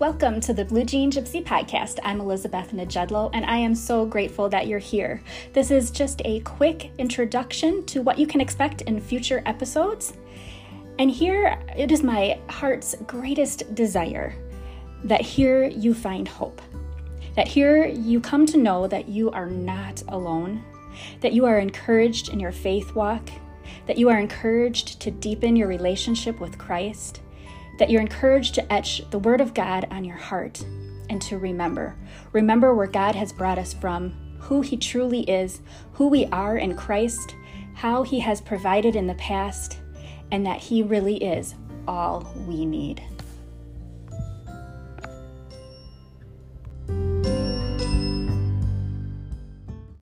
Welcome to the Blue Jean Gypsy Podcast. I'm Elizabeth Najudlo, and I am so grateful that you're here. This is just a quick introduction to what you can expect in future episodes. And here it is my heart's greatest desire that here you find hope, that here you come to know that you are not alone, that you are encouraged in your faith walk, that you are encouraged to deepen your relationship with Christ that you're encouraged to etch the Word of God on your heart and to remember. Remember where God has brought us from, who He truly is, who we are in Christ, how He has provided in the past, and that He really is all we need.